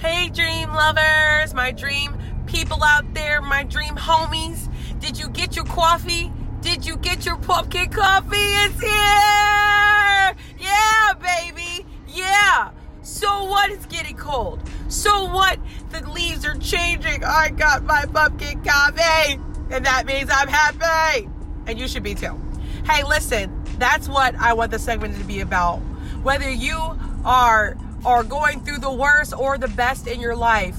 Hey, dream lovers, my dream people out there, my dream homies. Did you get your coffee? Did you get your pumpkin coffee? It's here! Yeah, baby! Yeah! So what? It's getting cold. So what? The leaves are changing. I got my pumpkin coffee. And that means I'm happy. And you should be too. Hey, listen, that's what I want the segment to be about. Whether you are are going through the worst or the best in your life,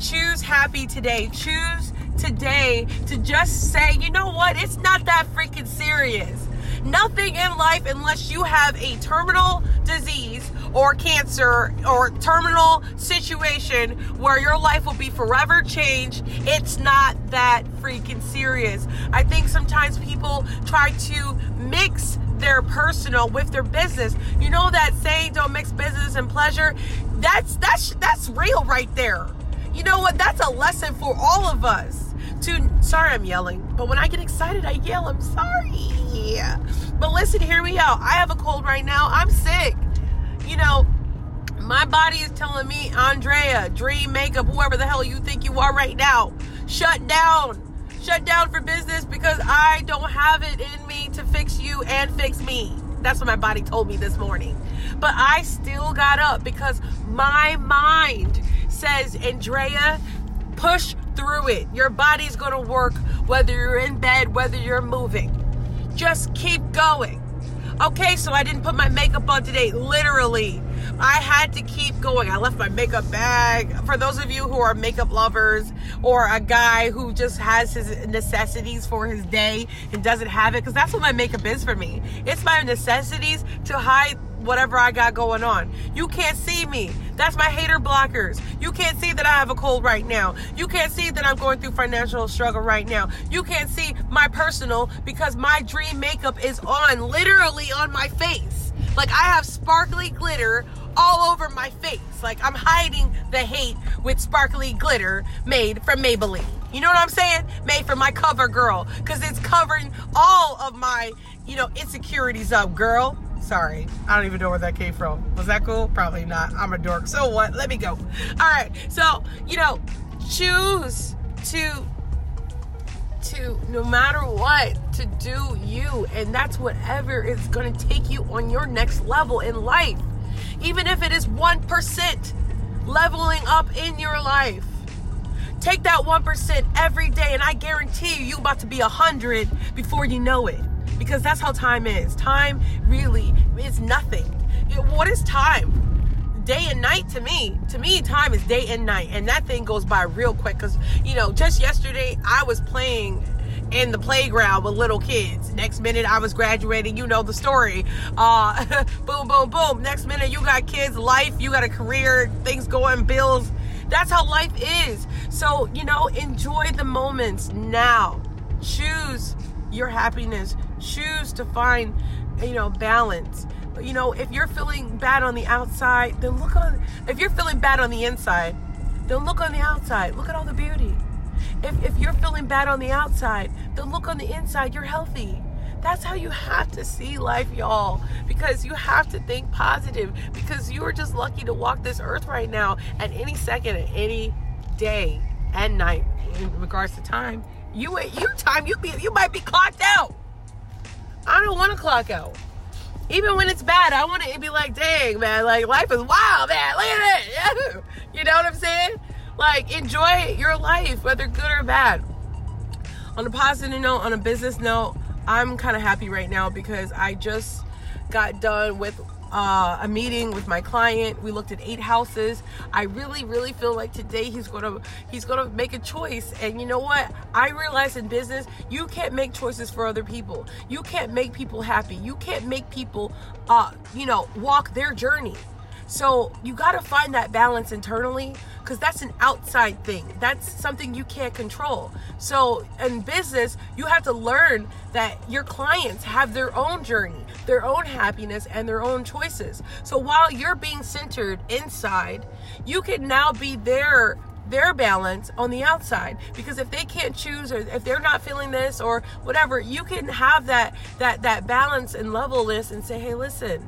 choose happy today. Choose today to just say, you know what, it's not that freaking serious. Nothing in life, unless you have a terminal disease or cancer or terminal situation where your life will be forever changed, it's not that freaking serious. I think sometimes people try to mix their personal with their business. You know that saying don't mix business and pleasure? That's that's that's real right there. You know what? That's a lesson for all of us to sorry I'm yelling, but when I get excited I yell. I'm sorry. But listen, hear me out. I have a cold right now. I'm sick. You know, my body is telling me, Andrea, Dream Makeup, whoever the hell you think you are right now, shut down. Shut down for business because I don't have it in me to fix you and fix me. That's what my body told me this morning. But I still got up because my mind says, Andrea, push through it. Your body's going to work whether you're in bed, whether you're moving. Just keep going. Okay, so I didn't put my makeup on today. Literally, I had to keep going. I left my makeup bag. For those of you who are makeup lovers or a guy who just has his necessities for his day and doesn't have it, because that's what my makeup is for me. It's my necessities to hide whatever I got going on. You can't see me. That's my hater blockers. You can't see that I have a cold right now. You can't see that I'm going through financial struggle right now. You can't see my personal because my dream makeup is on, literally on my face. Like I have sparkly glitter all over my face. Like I'm hiding the hate with sparkly glitter made from Maybelline. You know what I'm saying? Made for my cover girl. Cause it's covering all of my, you know, insecurities up, girl. Sorry. I don't even know where that came from. Was that cool? Probably not. I'm a dork. So what? Let me go. All right. So, you know, choose to to no matter what to do you and that's whatever is going to take you on your next level in life even if it is 1% leveling up in your life take that 1% every day and i guarantee you you about to be a 100 before you know it because that's how time is. Time really is nothing. What is time? Day and night to me. To me, time is day and night, and that thing goes by real quick. Cause you know, just yesterday I was playing in the playground with little kids. Next minute I was graduating. You know the story. Uh, boom, boom, boom. Next minute you got kids, life. You got a career, things going, bills. That's how life is. So you know, enjoy the moments now. Choose your happiness. Choose to find, you know, balance. You know, if you're feeling bad on the outside, then look on. If you're feeling bad on the inside, then look on the outside. Look at all the beauty. If, if you're feeling bad on the outside, then look on the inside. You're healthy. That's how you have to see life, y'all. Because you have to think positive. Because you are just lucky to walk this earth right now at any second, at any day and night in regards to time. You wait your time you be you might be clocked out. I don't want to clock out. Even when it's bad, I want to be like, dang, man, like life is wild, man. Look at it. you know what I'm saying? Like, enjoy your life, whether good or bad. On a positive note, on a business note, I'm kind of happy right now because I just got done with uh, a meeting with my client. We looked at eight houses. I really, really feel like today he's gonna he's gonna make a choice. And you know what? I realize in business you can't make choices for other people. You can't make people happy. You can't make people, uh, you know, walk their journey. So you got to find that balance internally because that's an outside thing. That's something you can't control. So in business, you have to learn that your clients have their own journey, their own happiness, and their own choices. So while you're being centered inside, you can now be their their balance on the outside because if they can't choose or if they're not feeling this or whatever you can have that that that balance and levelness and say hey listen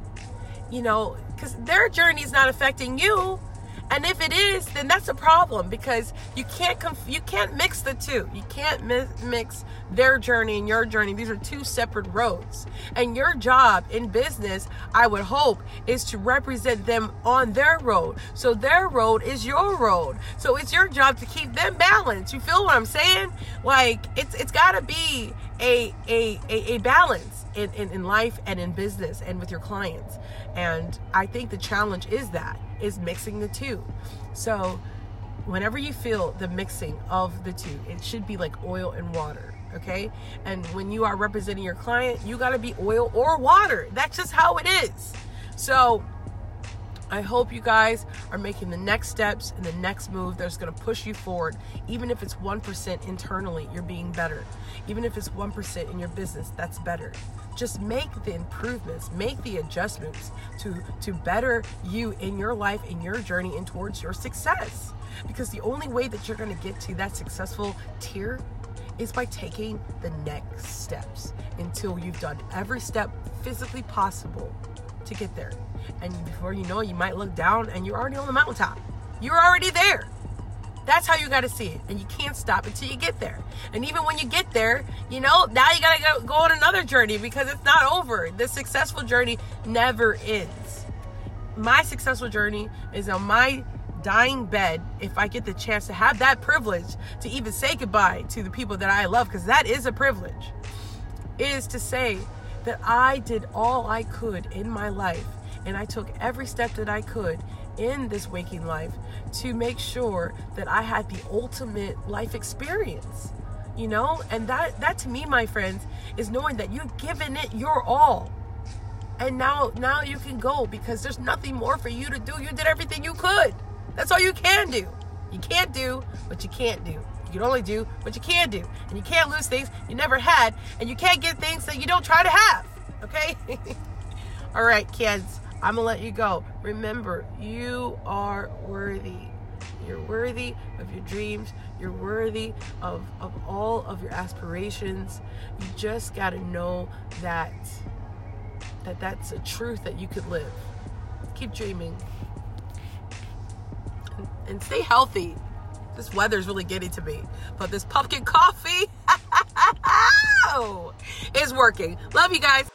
you know because their journey is not affecting you And if it is, then that's a problem because you can't conf- you can't mix the two. You can't mi- mix their journey and your journey. These are two separate roads. And your job in business, I would hope, is to represent them on their road. So their road is your road. So it's your job to keep them balanced. You feel what I'm saying? Like it's it's got to be a a a, a balance in, in, in life and in business and with your clients. And I think the challenge is that is mixing the two. So whenever you feel the mixing of the two, it should be like oil and water. Okay. And when you are representing your client, you got to be oil or water. That's just how it is. So I hope you guys are making the next steps and the next move that's going to push you forward. Even if it's 1% internally, you're being better. Even if it's 1% in your business, that's better. Just make the improvements, make the adjustments to, to better you in your life, in your journey, and towards your success. Because the only way that you're going to get to that successful tier is by taking the next steps until you've done every step physically possible to get there. And before you know it, you might look down and you're already on the mountaintop. You're already there. That's how you got to see it. And you can't stop until you get there. And even when you get there, you know, now you got to go, go on another journey because it's not over. The successful journey never ends. My successful journey is on my dying bed if I get the chance to have that privilege to even say goodbye to the people that I love, because that is a privilege, is to say that I did all I could in my life and I took every step that I could in this waking life to make sure that I had the ultimate life experience. You know, and that that to me, my friends, is knowing that you've given it your all. And now now you can go because there's nothing more for you to do. You did everything you could. That's all you can do. You can't do what you can't do. You can only do what you can do. And you can't lose things you never had. And you can't get things that you don't try to have. Okay? all right, kids. I'm going to let you go. Remember, you are worthy. You're worthy of your dreams. You're worthy of, of all of your aspirations. You just got to know that, that that's a truth that you could live. Keep dreaming. And, and stay healthy. This weather's really getting to me. But this pumpkin coffee is working. Love you guys.